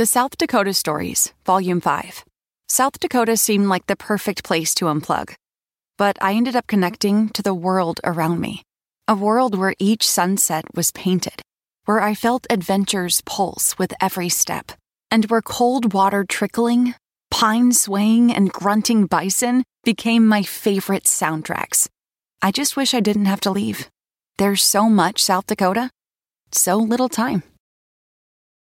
The South Dakota Stories, Volume 5. South Dakota seemed like the perfect place to unplug. But I ended up connecting to the world around me. A world where each sunset was painted, where I felt adventure's pulse with every step, and where cold water trickling, pine swaying, and grunting bison became my favorite soundtracks. I just wish I didn't have to leave. There's so much South Dakota, so little time.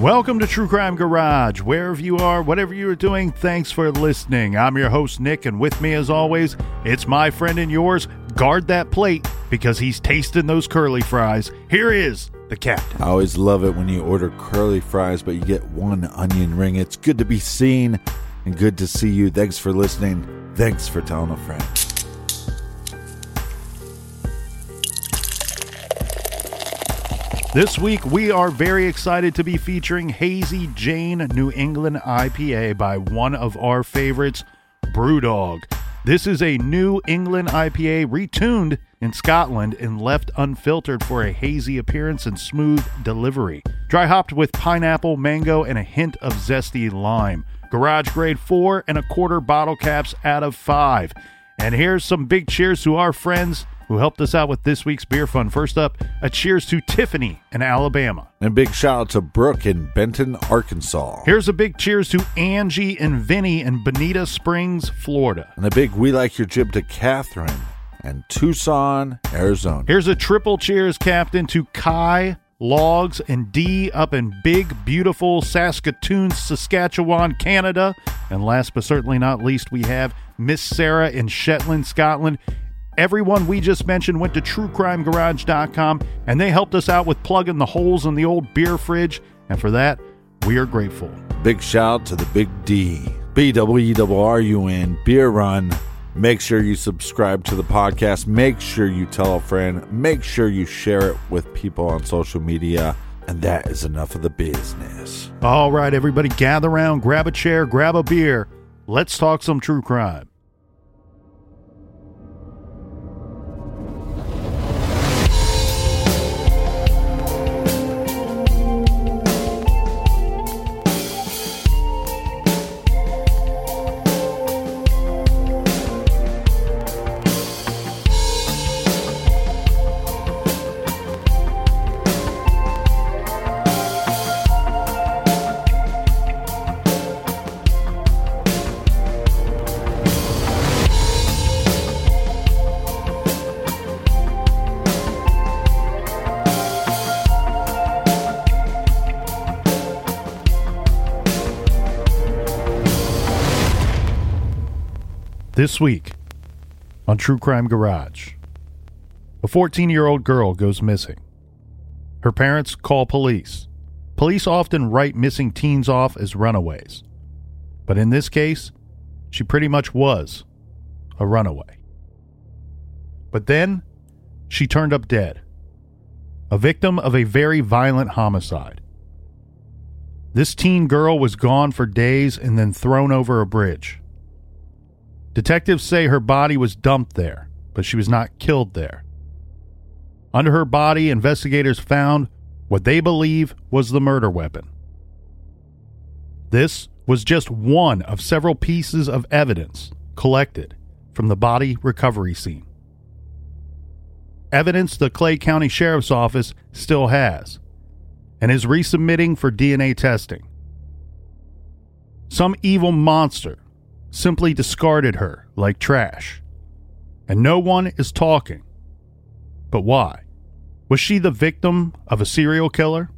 Welcome to True Crime Garage. Wherever you are, whatever you are doing, thanks for listening. I'm your host, Nick, and with me, as always, it's my friend and yours. Guard that plate because he's tasting those curly fries. Here is the captain. I always love it when you order curly fries, but you get one onion ring. It's good to be seen and good to see you. Thanks for listening. Thanks for telling a friend. This week, we are very excited to be featuring Hazy Jane New England IPA by one of our favorites, Brewdog. This is a New England IPA retuned in Scotland and left unfiltered for a hazy appearance and smooth delivery. Dry hopped with pineapple, mango, and a hint of zesty lime. Garage grade four and a quarter bottle caps out of five. And here's some big cheers to our friends who helped us out with this week's beer fund. First up, a cheers to Tiffany in Alabama. And big shout out to Brooke in Benton, Arkansas. Here's a big cheers to Angie and Vinny in Bonita Springs, Florida. And a big we like your jib to Catherine and Tucson, Arizona. Here's a triple cheers, Captain, to Kai, Logs, and D up in big, beautiful Saskatoon, Saskatchewan, Canada. And last but certainly not least, we have Miss Sarah in Shetland, Scotland. Everyone we just mentioned went to truecrimegarage.com and they helped us out with plugging the holes in the old beer fridge. And for that, we are grateful. Big shout to the Big D. B W E R U N Beer Run. Make sure you subscribe to the podcast. Make sure you tell a friend. Make sure you share it with people on social media. And that is enough of the business. All right, everybody, gather around, grab a chair, grab a beer. Let's talk some true crime. This week on True Crime Garage, a 14 year old girl goes missing. Her parents call police. Police often write missing teens off as runaways. But in this case, she pretty much was a runaway. But then she turned up dead, a victim of a very violent homicide. This teen girl was gone for days and then thrown over a bridge. Detectives say her body was dumped there, but she was not killed there. Under her body, investigators found what they believe was the murder weapon. This was just one of several pieces of evidence collected from the body recovery scene. evidence the Clay County Sheriff's Office still has and is resubmitting for DNA testing. Some evil monster simply discarded her like trash, and no one is talking. But why? Was she the victim of a serial killer?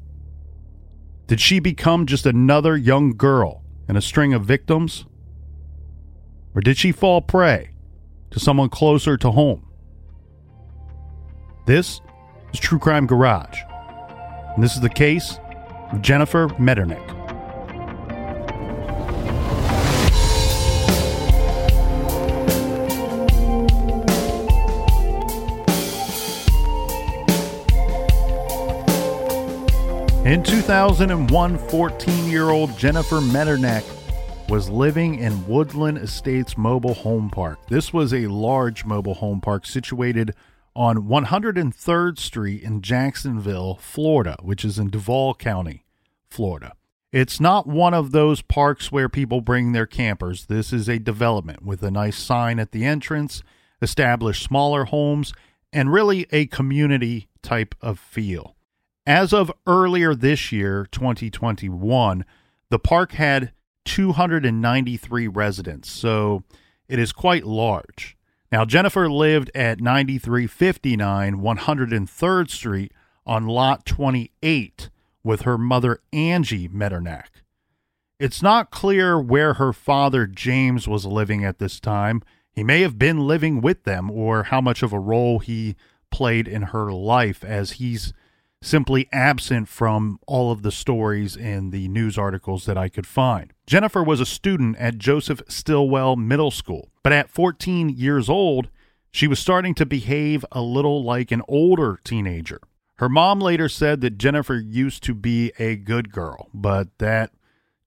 Did she become just another young girl in a string of victims? Or did she fall prey to someone closer to home? This is True Crime Garage, and this is the case of Jennifer Metternich. In 2001, 14 year old Jennifer Metternich was living in Woodland Estates Mobile Home Park. This was a large mobile home park situated on 103rd Street in Jacksonville, Florida, which is in Duval County, Florida. It's not one of those parks where people bring their campers. This is a development with a nice sign at the entrance, established smaller homes, and really a community type of feel. As of earlier this year, 2021, the park had 293 residents, so it is quite large. Now, Jennifer lived at 9359 103rd Street on Lot 28 with her mother Angie Metternich. It's not clear where her father James was living at this time. He may have been living with them or how much of a role he played in her life as he's simply absent from all of the stories and the news articles that I could find. Jennifer was a student at Joseph Stilwell Middle School, but at 14 years old, she was starting to behave a little like an older teenager. Her mom later said that Jennifer used to be a good girl, but that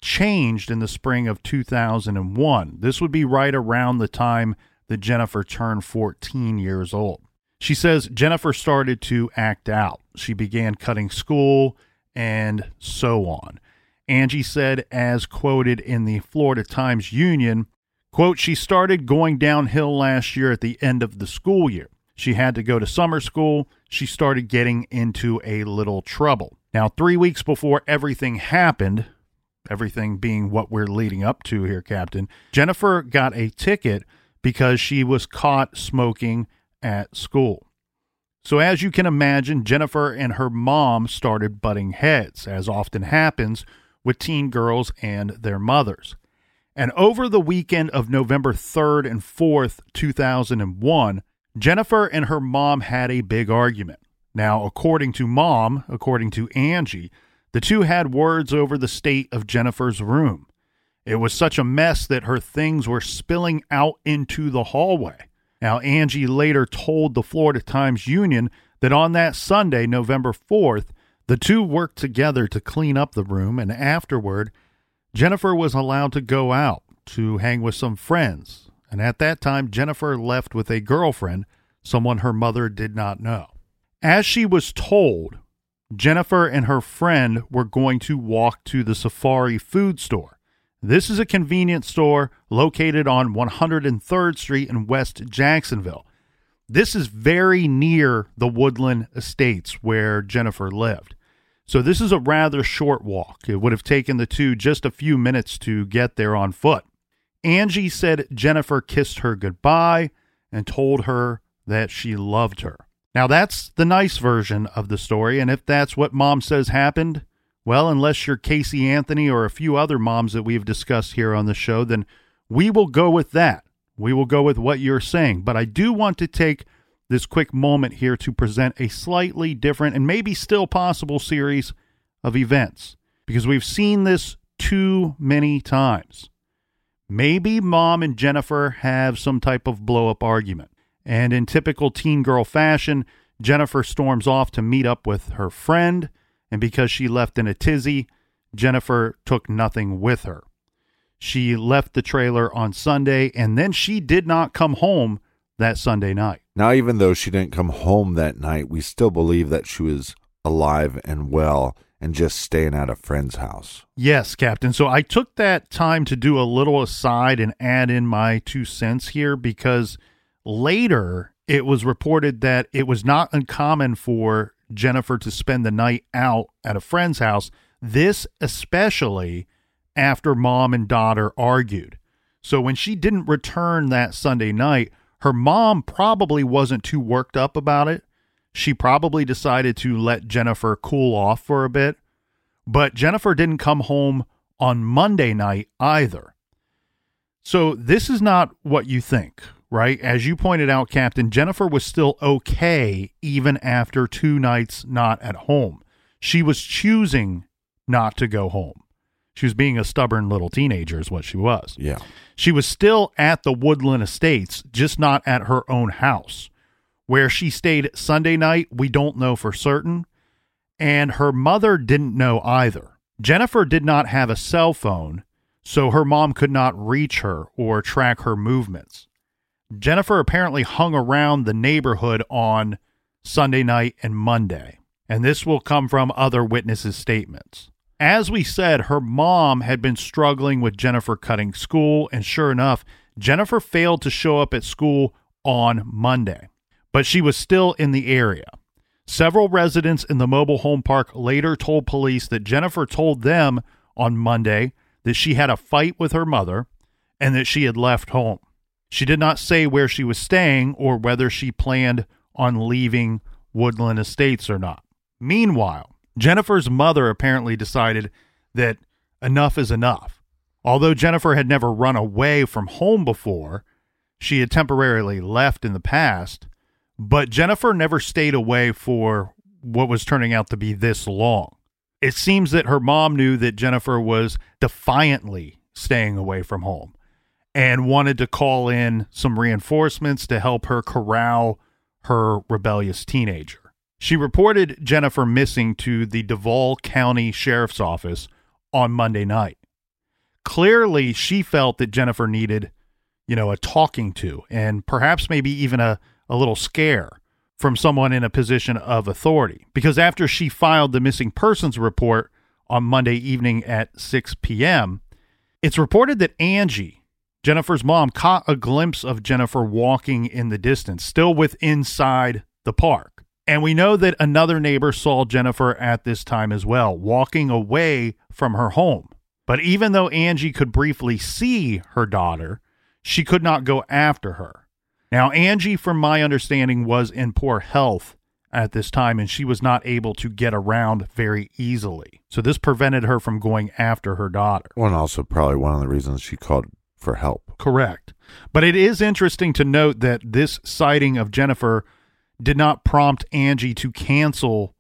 changed in the spring of 2001. This would be right around the time that Jennifer turned 14 years old. She says Jennifer started to act out. She began cutting school and so on. Angie said, as quoted in the Florida Times Union, quote, she started going downhill last year at the end of the school year. She had to go to summer school. She started getting into a little trouble. Now, three weeks before everything happened, everything being what we're leading up to here, Captain, Jennifer got a ticket because she was caught smoking at school. So, as you can imagine, Jennifer and her mom started butting heads, as often happens with teen girls and their mothers. And over the weekend of November 3rd and 4th, 2001, Jennifer and her mom had a big argument. Now, according to mom, according to Angie, the two had words over the state of Jennifer's room. It was such a mess that her things were spilling out into the hallway. Now, Angie later told the Florida Times Union that on that Sunday, November 4th, the two worked together to clean up the room, and afterward, Jennifer was allowed to go out to hang with some friends. And at that time, Jennifer left with a girlfriend, someone her mother did not know. As she was told, Jennifer and her friend were going to walk to the Safari food store. This is a convenience store located on 103rd Street in West Jacksonville. This is very near the Woodland Estates where Jennifer lived. So this is a rather short walk. It would have taken the two just a few minutes to get there on foot. Angie said Jennifer kissed her goodbye and told her that she loved her. Now, that's the nice version of the story, and if that's what mom says happened, well, unless you're Casey Anthony or a few other moms that we've discussed here on the show, then we will go with that. We will go with what you're saying. But I do want to take this quick moment here to present a slightly different and maybe still possible series of events because we've seen this too many times. Maybe mom and Jennifer have some type of blow up argument. And in typical teen girl fashion, Jennifer storms off to meet up with her friend. And because she left in a tizzy, Jennifer took nothing with her. She left the trailer on Sunday and then she did not come home that Sunday night. Now, even though she didn't come home that night, we still believe that she was alive and well and just staying at a friend's house. Yes, Captain. So I took that time to do a little aside and add in my two cents here because later it was reported that it was not uncommon for Jennifer to spend the night out at a friend's house, this especially after mom and daughter argued. So when she didn't return that Sunday night, her mom probably wasn't too worked up about it. She probably decided to let Jennifer cool off for a bit. But Jennifer didn't come home on Monday night either. So this is not what you think, right? As you pointed out, Captain, Jennifer was still okay even after two nights not at home. She was choosing not to go home. She was being a stubborn little teenager, is what she was. Yeah. She was still at the Woodland Estates, just not at her own house. Where she stayed Sunday night, we don't know for certain. And her mother didn't know either. Jennifer did not have a cell phone, so her mom could not reach her or track her movements. Jennifer apparently hung around the neighborhood on Sunday night and Monday, and this will come from other witnesses' statements. As we said, her mom had been struggling with Jennifer cutting school, and sure enough, Jennifer failed to show up at school on Monday, but she was still in the area. Several residents in the mobile home park later told police that Jennifer told them on Monday that she had a fight with her mother and that she had left home. She did not say where she was staying or whether she planned on leaving Woodland Estates or not. Meanwhile, Jennifer's mother apparently decided that enough is enough. Although Jennifer had never run away from home before, she had temporarily left in the past, but Jennifer never stayed away for what was turning out to be this long. It seems that her mom knew that Jennifer was defiantly staying away from home and wanted to call in some reinforcements to help her corral her rebellious teenager. She reported Jennifer missing to the Duval County Sheriff's Office on Monday night. Clearly, she felt that Jennifer needed, you know, a talking to and perhaps maybe even a, a little scare from someone in a position of authority. Because after she filed the missing persons report on Monday evening at 6 p.m., it's reported that Angie, Jennifer's mom, caught a glimpse of Jennifer walking in the distance, still with inside the park. And we know that another neighbor saw Jennifer at this time as well, walking away from her home. But even though Angie could briefly see her daughter, she could not go after her. Now, Angie, from my understanding, was in poor health at this time and she was not able to get around very easily. So this prevented her from going after her daughter. Well, and also probably one of the reasons she called for help. Correct. But it is interesting to note that this sighting of Jennifer did not prompt Angie to cancel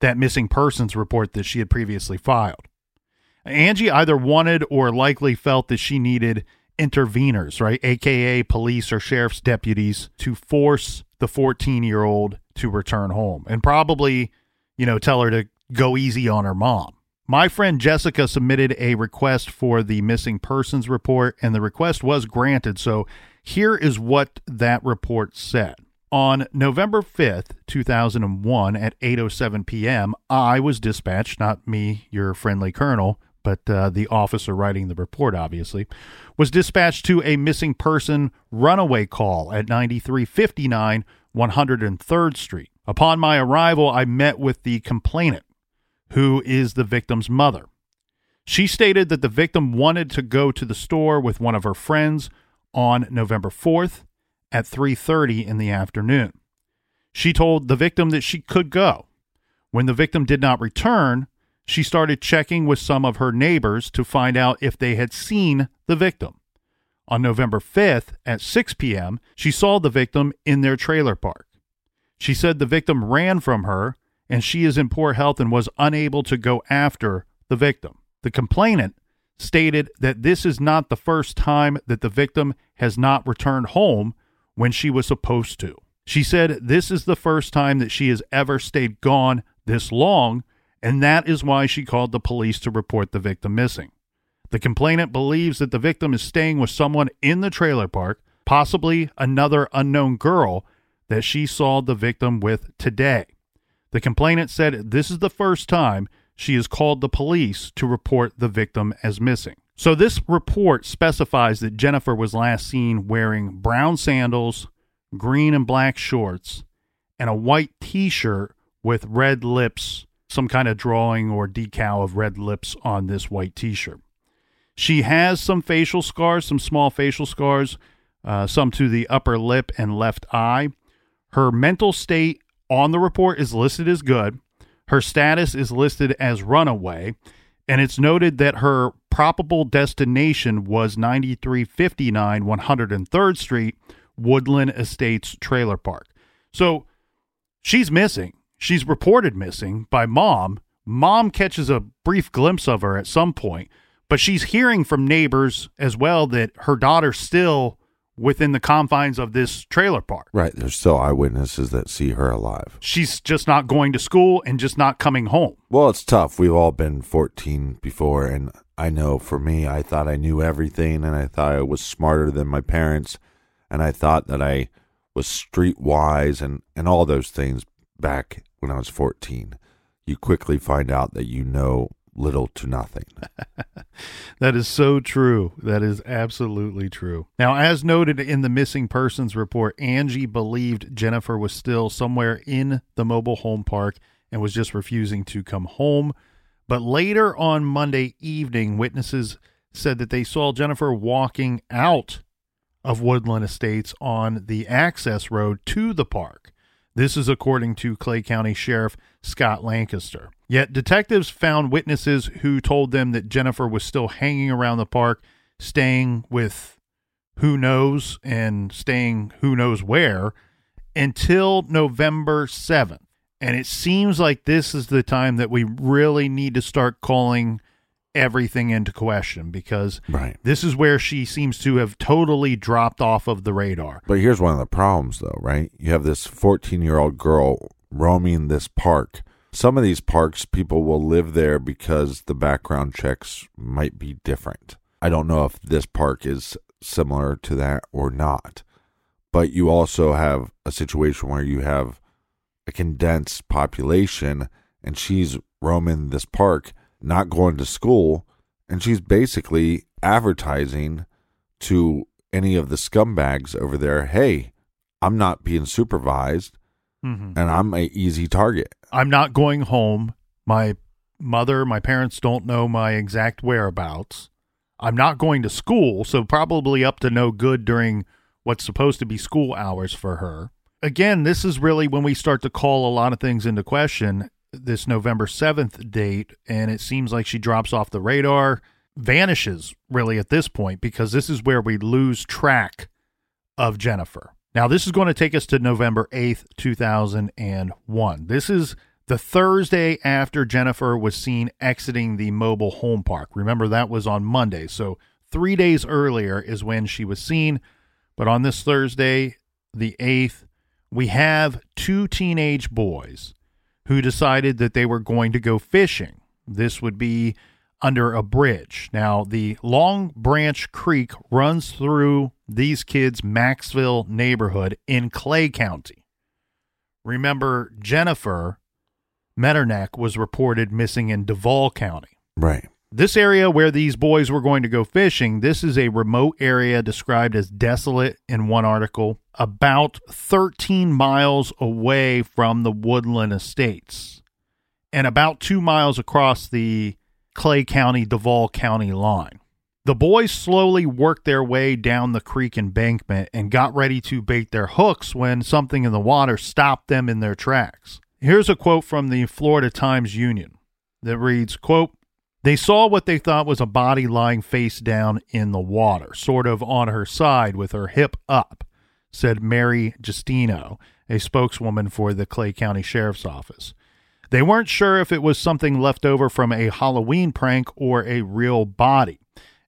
that missing persons report that she had previously filed. Angie either wanted or likely felt that she needed interveners, right? AKA police or sheriff's deputies to force the 14 year old to return home and probably, you know, tell her to go easy on her mom. My friend Jessica submitted a request for the missing persons report, and the request was granted. So here is what that report said. On November 5th, 2001, at 8:07 p.m., I was dispatched, not me, your friendly colonel, but uh, the officer writing the report, obviously, was dispatched to a missing person runaway call at 9359 103rd Street. Upon my arrival, I met with the complainant, who is the victim's mother. She stated that the victim wanted to go to the store with one of her friends on November 4th at 3:30 in the afternoon. She told the victim that she could go. When the victim did not return, she started checking with some of her neighbors to find out if they had seen the victim. On November 5th at 6 p.m., she saw the victim in their trailer park. She said the victim ran from her and she is in poor health and was unable to go after the victim. The complainant stated that this is not the first time that the victim has not returned home when she was supposed to. She said this is the first time that she has ever stayed gone this long, and that is why she called the police to report the victim missing. The complainant believes that the victim is staying with someone in the trailer park, possibly another unknown girl that she saw the victim with today. The complainant said this is the first time she has called the police to report the victim as missing. So this report specifies that Jennifer was last seen wearing brown sandals, green and black shorts, and a white t shirt with red lips, some kind of drawing or decal of red lips on this white t shirt. She has some facial scars, some small facial scars, uh, some to the upper lip and left eye. Her mental state on the report is listed as good. Her status is listed as runaway, and it's noted that her probable destination was 9359 103rd Street, Woodland Estates Trailer Park. So she's missing. She's reported missing by mom. Mom catches a brief glimpse of her at some point, but she's hearing from neighbors as well that her daughter still within the confines of this trailer park. Right. There's still eyewitnesses that see her alive. She's just not going to school and just not coming home. Well, it's tough. We've all been 14 before, and I know for me, I thought I knew everything, and I thought I was smarter than my parents, and I thought that I was streetwise and, and all those things back when I was 14. You quickly find out that you know little to nothing. that is so true. That is absolutely true. Now, as noted in the missing persons report, Angie believed Jennifer was still somewhere in the mobile home park and was just refusing to come home. But later on Monday evening, witnesses said that they saw Jennifer walking out of Woodland Estates on the access road to the park. This is according to Clay County Sheriff Scott Lancaster. Yet detectives found witnesses who told them that Jennifer was still hanging around the park, staying with who knows and staying who knows where until November 7th. And it seems like this is the time that we really need to start calling everything into question because right. this is where she seems to have totally dropped off of the radar. But here's one of the problems, though, right? You have this 14 year old girl roaming this park some of these parks, people will live there because the background checks might be different. I don't know if this park is similar to that or not. But you also have a situation where you have a condensed population and she's roaming this park, not going to school, and she's basically advertising to any of the scumbags over there, hey, I'm not being supervised mm-hmm. and I'm a easy target. I'm not going home. My mother, my parents don't know my exact whereabouts. I'm not going to school, so probably up to no good during what's supposed to be school hours for her. Again, this is really when we start to call a lot of things into question. This November 7th date, and it seems like she drops off the radar, vanishes really at this point, because this is where we lose track of Jennifer. Now, this is going to take us to November 8th, 2001. This is the Thursday after Jennifer was seen exiting the mobile home park. Remember, that was on Monday. So, three days earlier is when she was seen. But on this Thursday, the 8th, we have two teenage boys who decided that they were going to go fishing. This would be under a bridge. Now, the Long Branch Creek runs through these kids' Maxville neighborhood in Clay County. Remember, Jennifer Metternich was reported missing in Duval County. Right. This area where these boys were going to go fishing, this is a remote area described as desolate in one article, about 13 miles away from the Woodland Estates and about two miles across the Clay County Duval County line. The boys slowly worked their way down the creek embankment and got ready to bait their hooks when something in the water stopped them in their tracks. Here's a quote from the Florida Times Union that reads, quote, they saw what they thought was a body lying face down in the water, sort of on her side with her hip up, said Mary Justino, a spokeswoman for the Clay County Sheriff's Office. They weren't sure if it was something left over from a Halloween prank or a real body.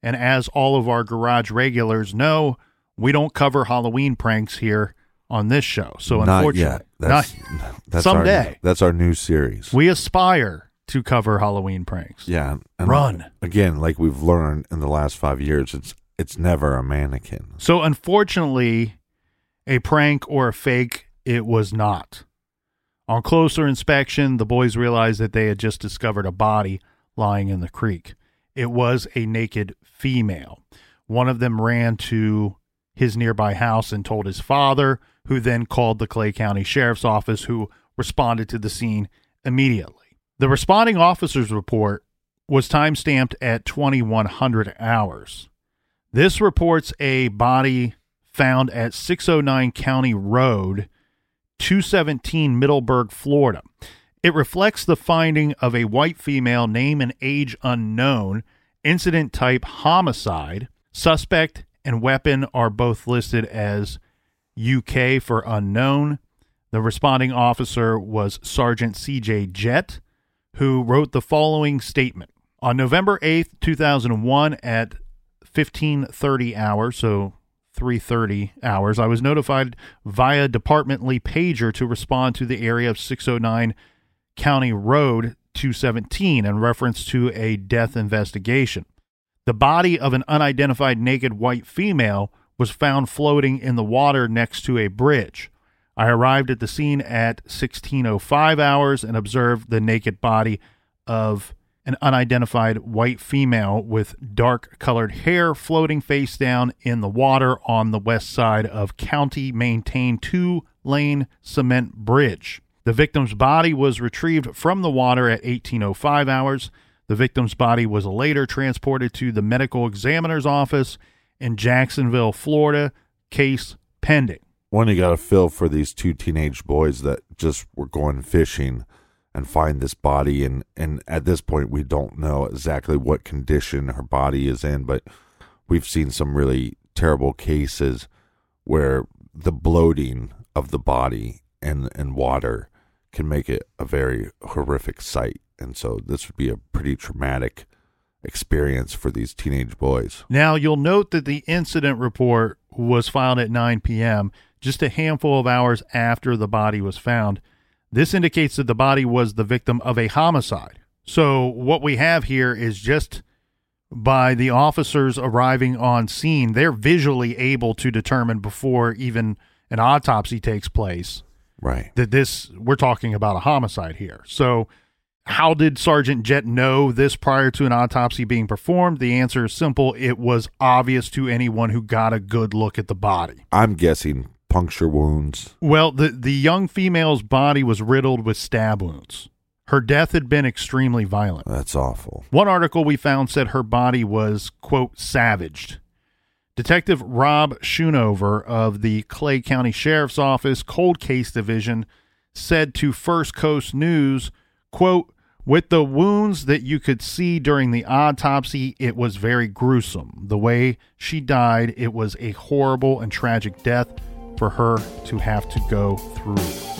And as all of our garage regulars know, we don't cover Halloween pranks here on this show. So not unfortunately, yet. That's, not, that's someday our, that's our new series. We aspire to cover Halloween pranks. Yeah, run again. Like we've learned in the last five years, it's it's never a mannequin. So unfortunately, a prank or a fake, it was not. On closer inspection, the boys realized that they had just discovered a body lying in the creek. It was a naked female. One of them ran to his nearby house and told his father, who then called the Clay County Sheriff's Office, who responded to the scene immediately. The responding officer's report was time stamped at 2100 hours. This reports a body found at 609 County Road, 217 Middleburg, Florida. It reflects the finding of a white female, name and age unknown, incident type homicide. Suspect and weapon are both listed as UK for unknown. The responding officer was Sergeant CJ Jett, who wrote the following statement. On November 8th, 2001 at 1530 hours, so 3:30 hours, I was notified via departmentally pager to respond to the area of 609 County Road 217 in reference to a death investigation. The body of an unidentified naked white female was found floating in the water next to a bridge. I arrived at the scene at 1605 hours and observed the naked body of an unidentified white female with dark colored hair floating face down in the water on the west side of county maintained two lane cement bridge. The victim's body was retrieved from the water at 1805 hours. The victim's body was later transported to the medical examiner's office in Jacksonville, Florida, case pending. One, you got to feel for these two teenage boys that just were going fishing and find this body. And, and at this point, we don't know exactly what condition her body is in, but we've seen some really terrible cases where the bloating of the body and, and water can make it a very horrific sight. And so this would be a pretty traumatic experience for these teenage boys. Now, you'll note that the incident report was filed at 9 p.m., just a handful of hours after the body was found. This indicates that the body was the victim of a homicide. So, what we have here is just by the officers arriving on scene, they're visually able to determine before even an autopsy takes place Right. that this we're talking about a homicide here. So how did Sergeant Jett know this prior to an autopsy being performed? The answer is simple. It was obvious to anyone who got a good look at the body. I'm guessing puncture wounds. Well, the, the young female's body was riddled with stab wounds. Her death had been extremely violent. That's awful. One article we found said her body was, quote, savaged. Detective Rob Schoonover of the Clay County Sheriff's Office Cold Case Division said to First Coast News, quote, with the wounds that you could see during the autopsy, it was very gruesome. The way she died, it was a horrible and tragic death for her to have to go through.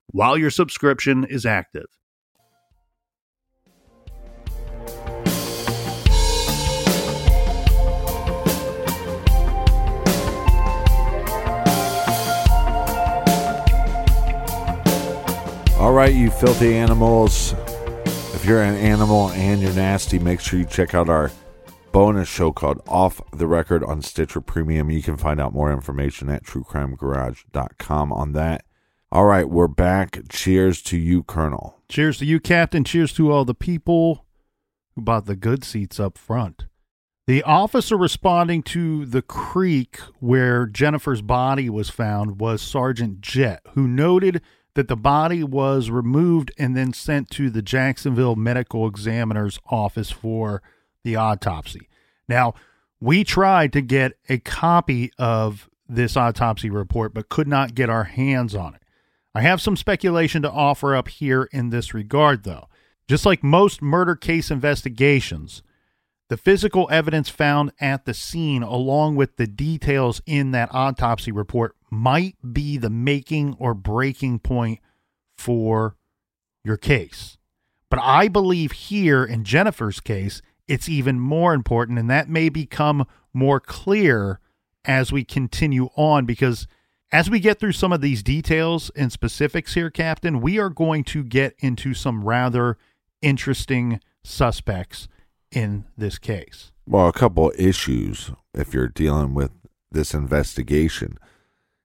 while your subscription is active. All right, you filthy animals. If you're an animal and you're nasty, make sure you check out our bonus show called Off the Record on Stitcher Premium. You can find out more information at truecrimegarage.com on that. All right, we're back. Cheers to you, Colonel. Cheers to you, Captain. Cheers to all the people who bought the good seats up front. The officer responding to the creek where Jennifer's body was found was Sergeant Jett, who noted that the body was removed and then sent to the Jacksonville Medical Examiner's office for the autopsy. Now, we tried to get a copy of this autopsy report, but could not get our hands on it. I have some speculation to offer up here in this regard, though. Just like most murder case investigations, the physical evidence found at the scene, along with the details in that autopsy report, might be the making or breaking point for your case. But I believe here in Jennifer's case, it's even more important, and that may become more clear as we continue on because As we get through some of these details and specifics here, Captain, we are going to get into some rather interesting suspects in this case. Well, a couple issues if you're dealing with this investigation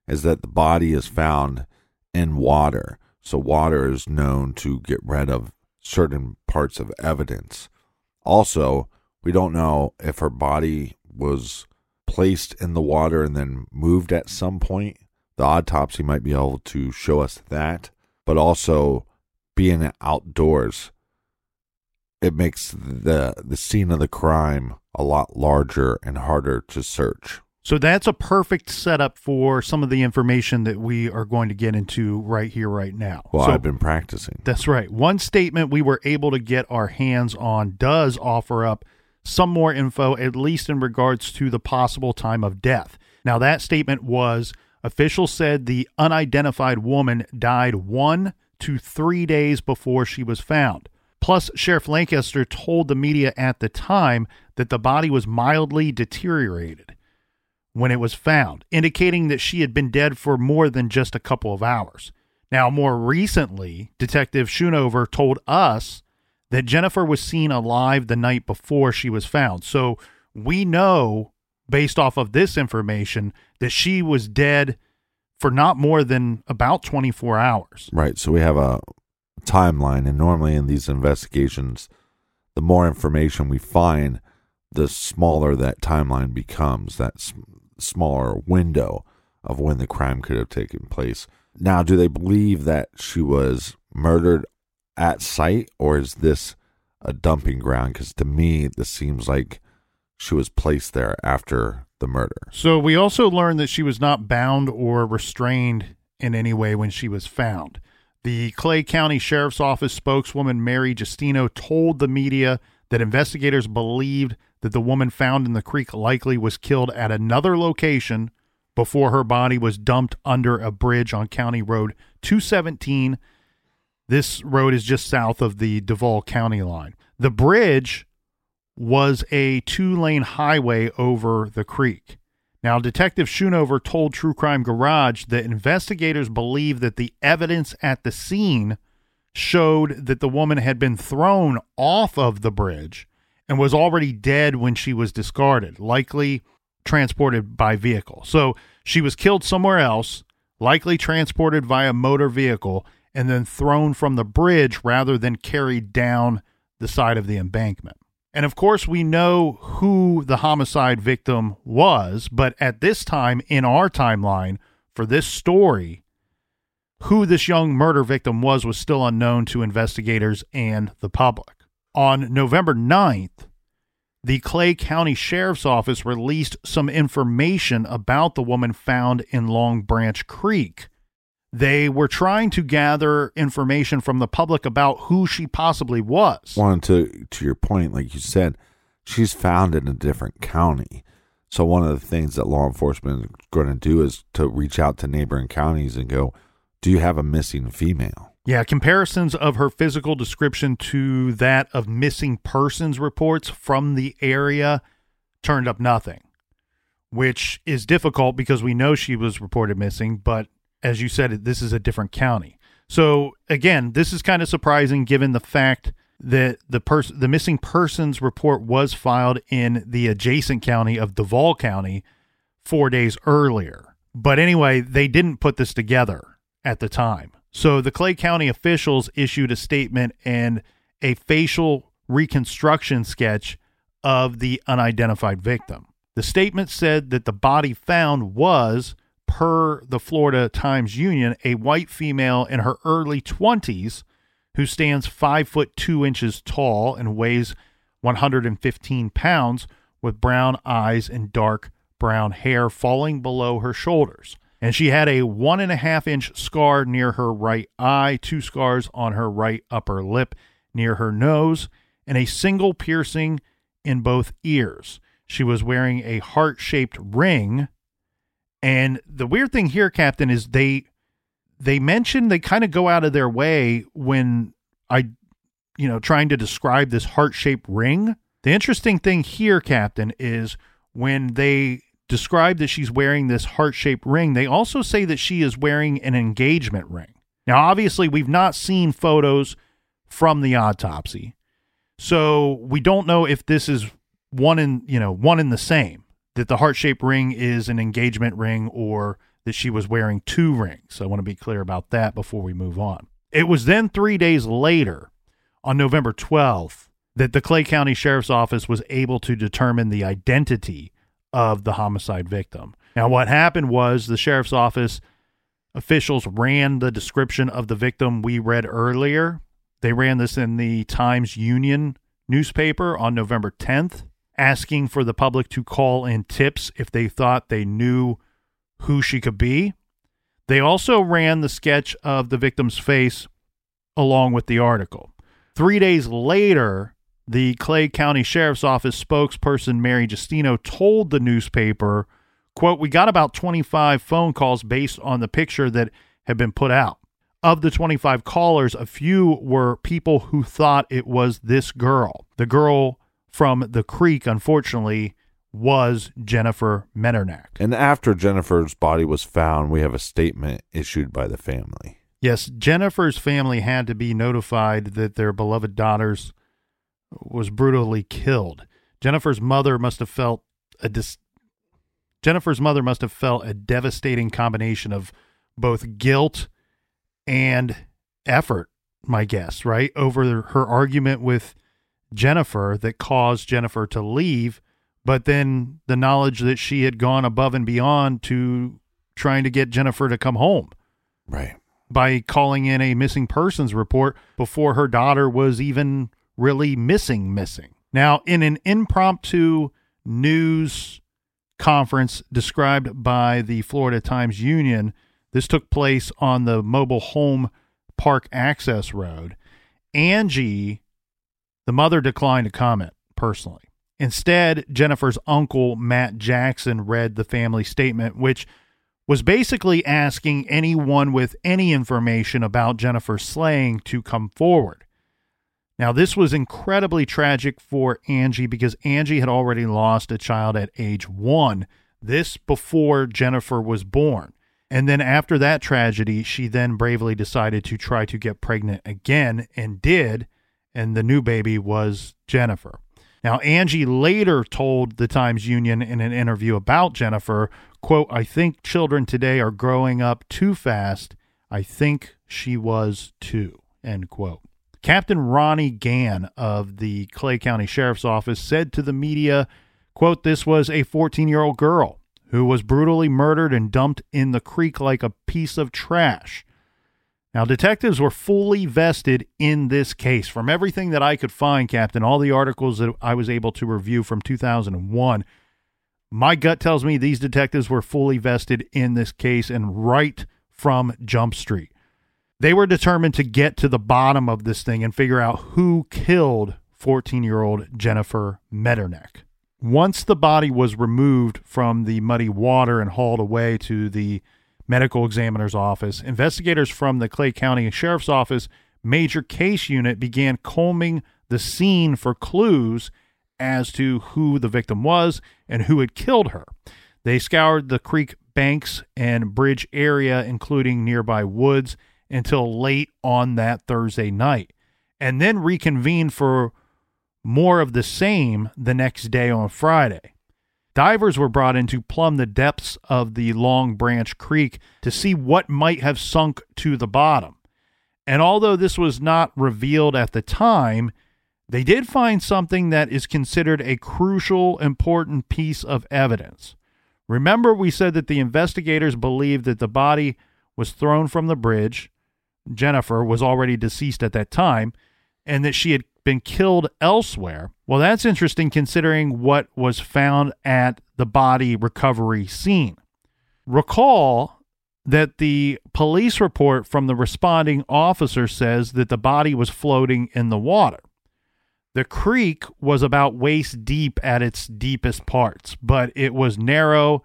is that the body is found in water. So, water is known to get rid of certain parts of evidence. Also, we don't know if her body was placed in the water and then moved at some point. The autopsy might be able to show us that, but also being outdoors, it makes the the scene of the crime a lot larger and harder to search. So that's a perfect setup for some of the information that we are going to get into right here, right now. Well, so, I've been practicing. That's right. One statement we were able to get our hands on does offer up some more info, at least in regards to the possible time of death. Now, that statement was officials said the unidentified woman died one to three days before she was found. Plus, Sheriff Lancaster told the media at the time that the body was mildly deteriorated when it was found, indicating that she had been dead for more than just a couple of hours. Now, more recently, Detective Schoonover told us that Jennifer was seen alive the night before she was found. So we know, based off of this information, that she was dead for not more than about 24 hours. Right. So we have a timeline, and normally in these investigations, the more information we find, the smaller that timeline becomes. That smaller window of when the crime could have taken place. Now, do they believe that she was murdered at site, or is this a dumping ground? Because to me, this seems like she was placed there after the murder. So we also learned that she was not bound or restrained in any way when she was found. The Clay County Sheriff's Office spokeswoman Mary Justino told the media that investigators believed that the woman found in the creek likely was killed at another location before her body was dumped under a bridge on County Road 217. This road is just south of the Duval County line. The bridge was a two lane highway over the creek. Now, Detective Schoonover told True Crime Garage that investigators believe that the evidence at the scene showed that the woman had been thrown off of the bridge and was already dead when she was discarded, likely transported by vehicle. So she was killed somewhere else, likely transported via motor vehicle, and then thrown from the bridge rather than carried down the side of the embankment. And of course, we know who the homicide victim was, but at this time in our timeline for this story, who this young murder victim was was still unknown to investigators and the public. On November 9th, the Clay County Sheriff's Office released some information about the woman found in Long Branch Creek. They were trying to gather information from the public about who she possibly was. One to to your point, like you said, she's found in a different county. So one of the things that law enforcement is going to do is to reach out to neighboring counties and go, "Do you have a missing female?" Yeah, comparisons of her physical description to that of missing persons reports from the area turned up nothing, which is difficult because we know she was reported missing, but as you said, this is a different county. So again, this is kind of surprising given the fact that the person the missing persons report was filed in the adjacent county of Duval County 4 days earlier. But anyway, they didn't put this together at the time. So the Clay County officials issued a statement and a facial reconstruction sketch of the unidentified victim. The statement said that the body found was, per the Florida Times Union, a white female in her early 20s who stands 5 foot 2 inches tall and weighs 115 pounds with brown eyes and dark brown hair falling below her shoulders and she had a one and a half inch scar near her right eye, two scars on her right upper lip near her nose, and a single piercing in both ears. She was wearing a heart shaped ring. And the weird thing here, Captain, is they they mention they kind of go out of their way when I you know trying to describe this heart shaped ring. The interesting thing here, Captain, is when they describe that she's wearing this heart shaped ring, they also say that she is wearing an engagement ring. Now, obviously, we've not seen photos from the autopsy. So we don't know if this is one in, you know, one in the same, that the heart-shaped ring is an engagement ring or that she was wearing two rings. I want to be clear about that before we move on. It was then 3 days later on November 12th that the Clay County Sheriff's Office was able to determine the identity of the homicide victim. Now, what happened was the sheriff's office officials ran the description of the victim we read earlier. They ran this in the Times Union newspaper on November 10th, asking for the public to call in tips if they thought they knew who she could be. They also ran the sketch of the victim's face along with the article. Three days later, the Clay County Sheriff's Office spokesperson Mary Justino told the newspaper, quote, "We got about 25 phone calls based on the picture that had been put out. Of the 25 callers, a few were people who thought it was this girl. The girl from the creek, unfortunately, was Jennifer Metternich. And after Jennifer's body was found, we have a statement issued by the family. Yes, Jennifer's family had to be notified that their beloved daughters was brutally killed. Jennifer's mother must have felt a dis- Jennifer's mother must have felt a devastating combination of both guilt and effort, my guess, right? Over her argument with Jennifer that caused Jennifer to leave, but then the knowledge that she had gone above and beyond to trying to get Jennifer to come home. Right. By calling in a missing persons report before her daughter was even really missing, missing. Now, in an impromptu news conference described by the Florida Times Union, this took place on the mobile home park access road. Angie, the mother, declined to comment personally. Instead, Jennifer's uncle, Matt Jackson, read the family statement, which was basically asking anyone with any information about Jennifer's slaying to come forward. Now, this was incredibly tragic for Angie because Angie had already lost a child at age one, this before Jennifer was born. And then after that tragedy, she then bravely decided to try to get pregnant again and did. And the new baby was Jennifer. Now, Angie later told the Times Union in an interview about Jennifer, quote, I think children today are growing up too fast. I think she was too, end quote. Captain Ronnie Gann of the Clay County Sheriff's Office said to the media, quote, this was a 14-year-old girl who was brutally murdered and dumped in the creek like a piece of trash. Now, detectives were fully vested in this case. From everything that I could find, Captain, all the articles that I was able to review from 2001, my gut tells me these detectives were fully vested in this case and right from Jump Street. They were determined to get to the bottom of this thing and figure out who killed 14 year old Jennifer Metternich. Once the body was removed from the muddy water and hauled away to the medical examiner's office, investigators from the Clay County Sheriff's Office Major Case Unit began combing the scene for clues as to who the victim was and who had killed her. They scoured the creek banks and bridge area, including nearby woods until late on that Thursday night and then reconvened for more of the same the next day on Friday. Divers were brought in to plumb the depths of the Long Branch Creek to see what might have sunk to the bottom. And although this was not revealed at the time, they did find something that is considered a crucial, important piece of evidence. Remember, we said that the investigators believed that the body was thrown from the bridge Jennifer was already deceased at that time and that she had been killed elsewhere. Well, that's interesting considering what was found at the body recovery scene. Recall that the police report from the responding officer says that the body was floating in the water. The creek was about waist deep at its deepest parts, but it was narrow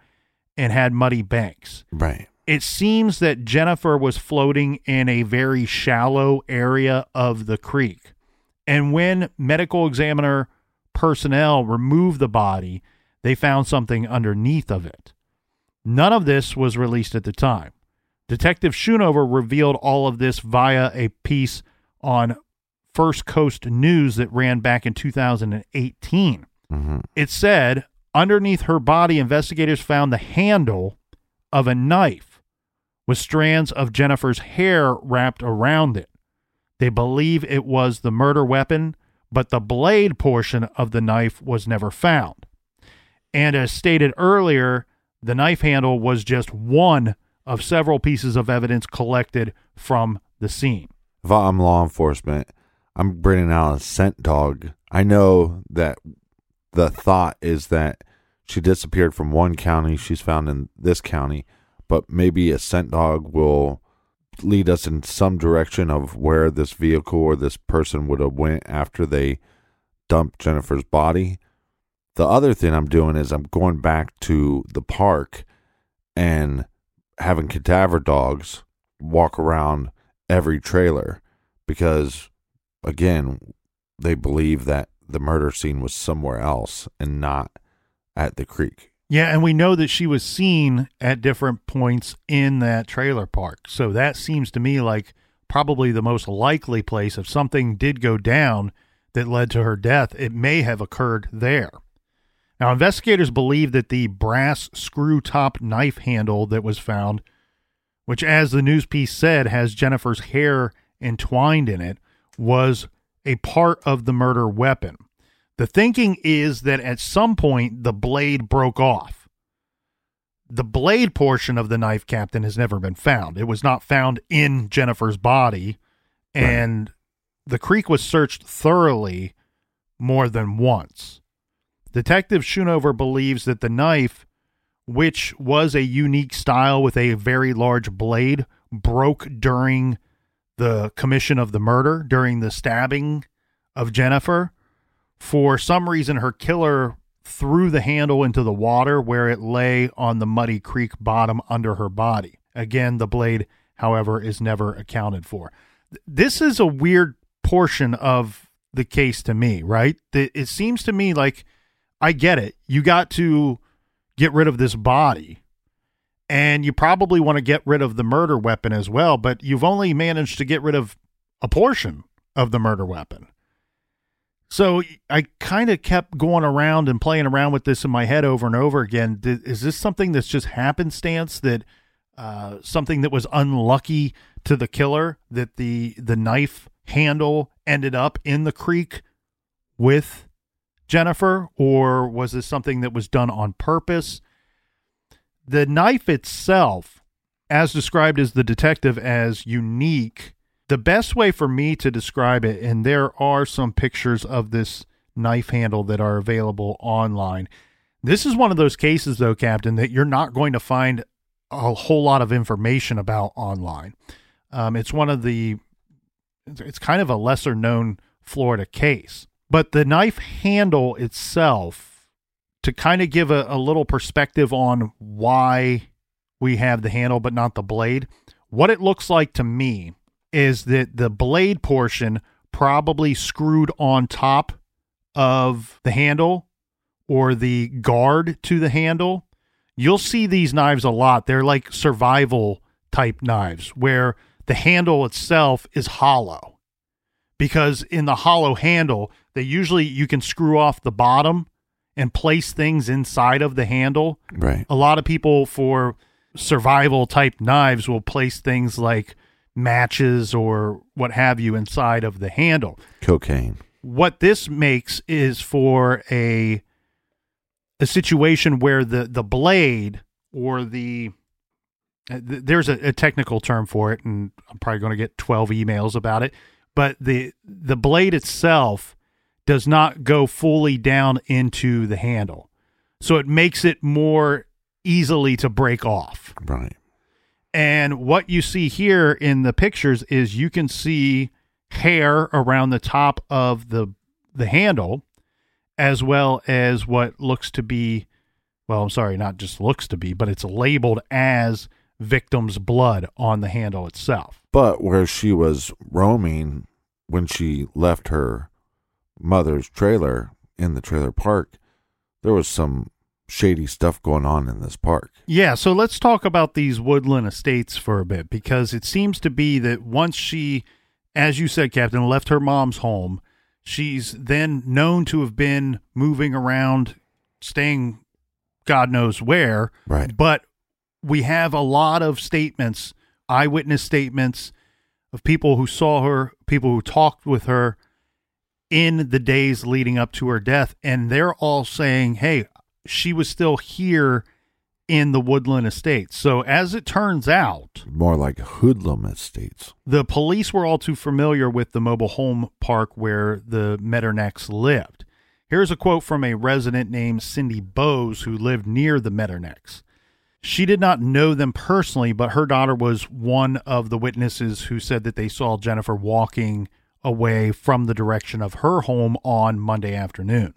and had muddy banks. Right it seems that Jennifer was floating in a very shallow area of the creek. And when medical examiner personnel removed the body, they found something underneath of it. None of this was released at the time. Detective Schoonover revealed all of this via a piece on First Coast News that ran back in 2018. Mm-hmm. It said underneath her body, investigators found the handle of a knife with strands of Jennifer's hair wrapped around it. They believe it was the murder weapon, but the blade portion of the knife was never found. And as stated earlier, the knife handle was just one of several pieces of evidence collected from the scene. If I'm law enforcement, I'm bringing out a scent dog. I know that the thought is that she disappeared from one county, she's found in this county, but maybe a scent dog will lead us in some direction of where this vehicle or this person would have went after they dumped Jennifer's body. The other thing I'm doing is I'm going back to the park and having cadaver dogs walk around every trailer because again they believe that the murder scene was somewhere else and not at the creek. Yeah, and we know that she was seen at different points in that trailer park. So that seems to me like probably the most likely place if something did go down that led to her death, it may have occurred there. Now, investigators believe that the brass screw top knife handle that was found, which, as the news piece said, has Jennifer's hair entwined in it, was a part of the murder weapon. The thinking is that at some point the blade broke off. The blade portion of the knife captain has never been found. It was not found in Jennifer's body, and right. the creek was searched thoroughly more than once. Detective Schoonover believes that the knife, which was a unique style with a very large blade, broke during the commission of the murder, during the stabbing of Jennifer for some reason, her killer threw the handle into the water where it lay on the muddy creek bottom under her body. Again, the blade, however, is never accounted for. This is a weird portion of the case to me, right? It seems to me like I get it. You got to get rid of this body, and you probably want to get rid of the murder weapon as well, but you've only managed to get rid of a portion of the murder weapon. So I kind of kept going around and playing around with this in my head over and over again. Is this something that's just happenstance that uh, something that was unlucky to the killer that the the knife handle ended up in the creek with Jennifer, or was this something that was done on purpose? The knife itself, as described as the detective as unique the best way for me to describe it, and there are some pictures of this knife handle that are available online. This is one of those cases, though, Captain, that you're not going to find a whole lot of information about online. Um, it's one of the, it's kind of a lesser known Florida case. But the knife handle itself, to kind of give a, a little perspective on why we have the handle but not the blade, what it looks like to me is that the blade portion probably screwed on top of the handle or the guard to the handle. You'll see these knives a lot. They're like survival type knives where the handle itself is hollow. Because in the hollow handle, they usually you can screw off the bottom and place things inside of the handle. Right. A lot of people for survival type knives will place things like matches or what have you inside of the handle. Cocaine. What this makes is for a a situation where the the blade or the uh, there's a, a technical term for it and I'm probably going to get 12 emails about it, but the the blade itself does not go fully down into the handle. So it makes it more easily to break off. Right. And what you see here in the pictures is you can see hair around the top of the the handle as well as what looks to be well, I'm sorry, not just looks to be, but it's labeled as victim's blood on the handle itself. But where she was roaming when she left her mother's trailer in the trailer park, there was some shady stuff going on in this park. Yeah, so let's talk about these woodland estates for a bit because it seems to be that once she, as you said, Captain, left her mom's home, she's then known to have been moving around, staying God knows where. Right. But we have a lot of statements, eyewitness statements of people who saw her, people who talked with her in the days leading up to her death. And they're all saying, hey, she was still here in the Woodland Estates. So as it turns out, More like hoodlum estates. the police were all too familiar with the mobile home park where the Metternicks lived. Here's a quote from a resident named Cindy Bowes who lived near the Metternicks. She did not know them personally, but her daughter was one of the witnesses who said that they saw Jennifer walking away from the direction of her home on Monday afternoon.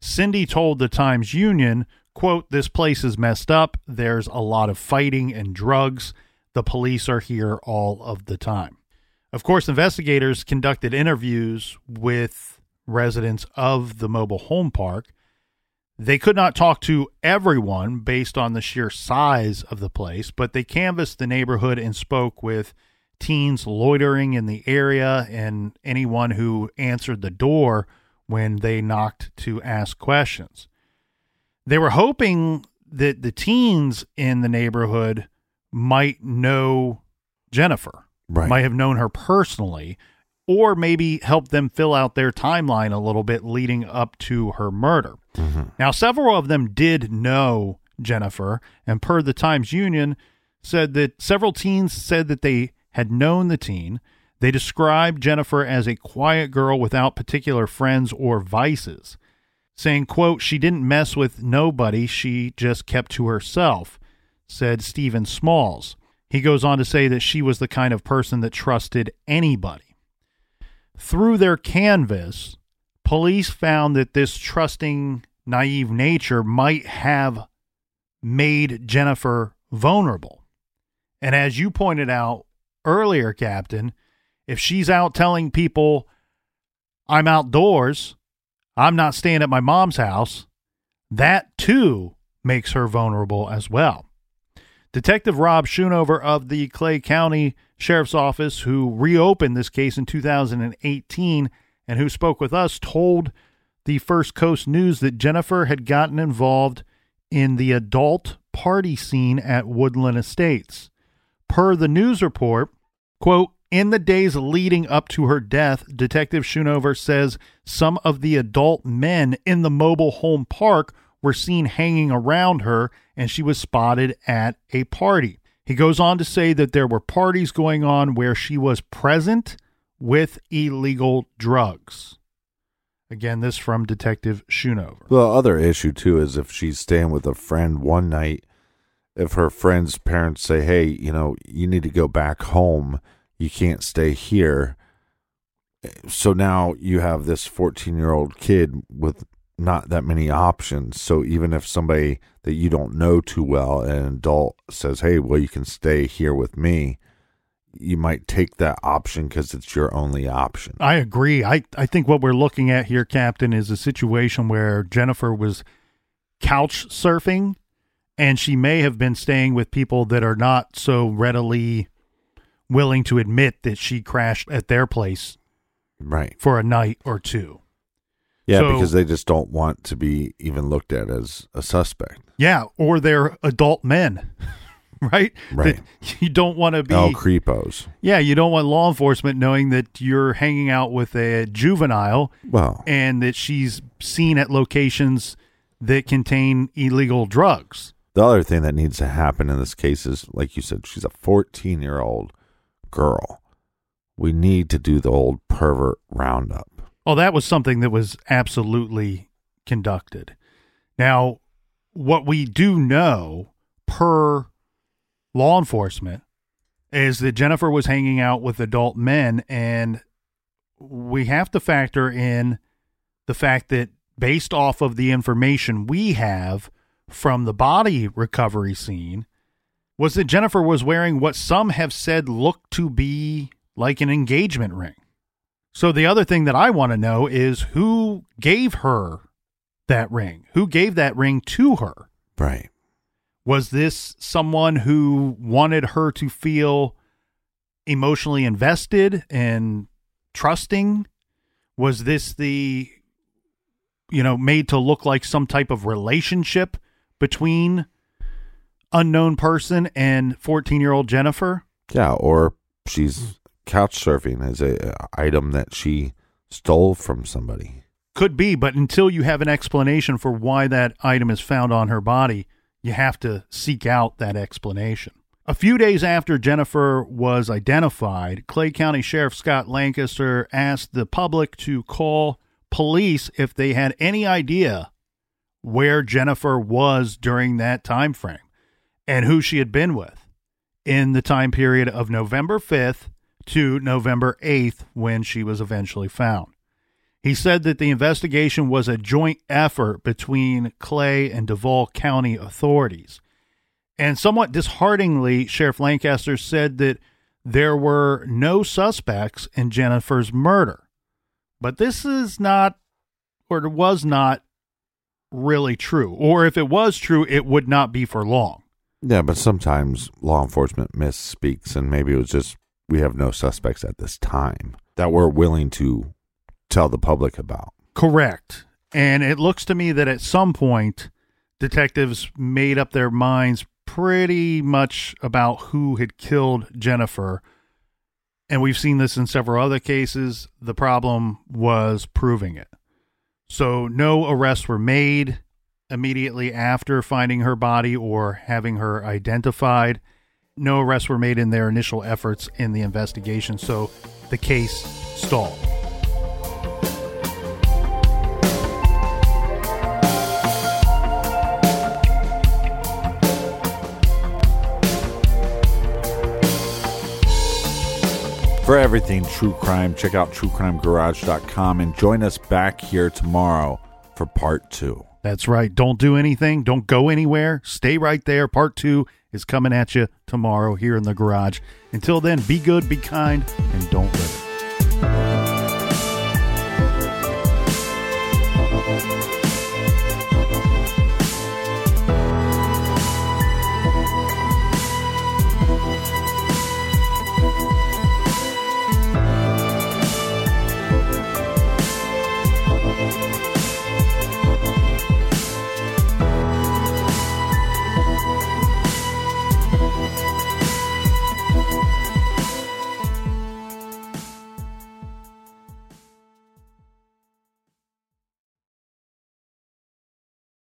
Cindy told the Times Union, quote, this place is messed up. There's a lot of fighting and drugs. The police are here all of the time. Of course, investigators conducted interviews with residents of the mobile home park. They could not talk to everyone based on the sheer size of the place, but they canvassed the neighborhood and spoke with teens loitering in the area and anyone who answered the door when they knocked to ask questions. They were hoping that the teens in the neighborhood might know Jennifer, Right. might have known her personally, or maybe help them fill out their timeline a little bit leading up to her murder. Mm-hmm. Now, several of them did know Jennifer, and per the Times Union, said that several teens said that they had known the teen. They described Jennifer as a quiet girl without particular friends or vices, saying, quote, she didn't mess with nobody, she just kept to herself, said Stephen Smalls. He goes on to say that she was the kind of person that trusted anybody. Through their canvass, police found that this trusting, naive nature might have made Jennifer vulnerable. And as you pointed out earlier, Captain, if she's out telling people, I'm outdoors, I'm not staying at my mom's house, that too makes her vulnerable as well. Detective Rob Schoonover of the Clay County Sheriff's Office, who reopened this case in 2018 and who spoke with us, told the First Coast News that Jennifer had gotten involved in the adult party scene at Woodland Estates. Per the news report, quote, in the days leading up to her death, Detective Schoonover says some of the adult men in the mobile home park were seen hanging around her and she was spotted at a party. He goes on to say that there were parties going on where she was present with illegal drugs. Again, this from Detective Schoonover. The other issue too is if she's staying with a friend one night, if her friend's parents say, "Hey, you know, you need to go back home. You can't stay here." So now you have this 14-year-old kid with not that many options. So even if somebody that you don't know too well, an adult says, "Hey, well, you can stay here with me," you might take that option because it's your only option. I agree. I, I think what we're looking at here, Captain, is a situation where Jennifer was couch surfing and she may have been staying with people that are not so readily willing to admit that she crashed at their place Right. for a night or two. Yeah, So- because they just don't want to be even looked at as a suspect. Yeah, or they're adult men, right? Right. That you don't want to be. Oh, creepos. yeah, you don't want law enforcement knowing that you're hanging out with a juvenile Well, and that she's seen at locations that contain illegal drugs. the other thing that needs to happen in this case is, like you said, she's a 14 year old girl. We need to do the old pervert roundup. Oh, that was something that was absolutely conducted. Now, what we do know per law enforcement is that Jennifer was hanging out with adult men, and we have to factor in the fact that based off of the information we have from the body recovery scene, was that Jennifer was wearing what some have said looked to be like an engagement ring. So the other thing that I want to know is who gave her that ring? Who gave that ring to her? Right. Was this someone who wanted her to feel emotionally invested and trusting? Was this the, you know, made to look like some type of relationship between unknown person and 14 year old Jennifer? Yeah, or she's couch surfing as a, a item that she stole from somebody. Could be, but until you have an explanation for why that item is found on her body, you have to seek out that explanation. A few days after Jennifer was identified, Clay County Sheriff Scott Lancaster asked the public to call police if they had any idea where Jennifer was during that time frame and who she had been with in the time period of November 5th to November 8th when she was eventually found. He said that the investigation was a joint effort between Clay and Duval County authorities. And somewhat dishearteningly, Sheriff Lancaster said that there were no suspects in Jennifer's murder. But this is not, or was not, really true. Or if it was true, it would not be for long. Yeah, but sometimes law enforcement misspeaks, and maybe it was just we have no suspects at this time that we're willing to tell the public about. Correct. And it looks to me that at some point, detectives made up their minds pretty much about who had killed Jennifer. And we've seen this in several other cases. The problem was proving it. So, no arrests were made immediately after finding her body or having her identified. No arrests were made in their initial efforts in the investigation. So, the case stalled. For everything true crime, check out truecrimegarage.com and join us back here tomorrow for part two. That's right. Don't do anything. Don't go anywhere. Stay right there. Part two is coming at you tomorrow here in the garage. Until then, be good, be kind, and don't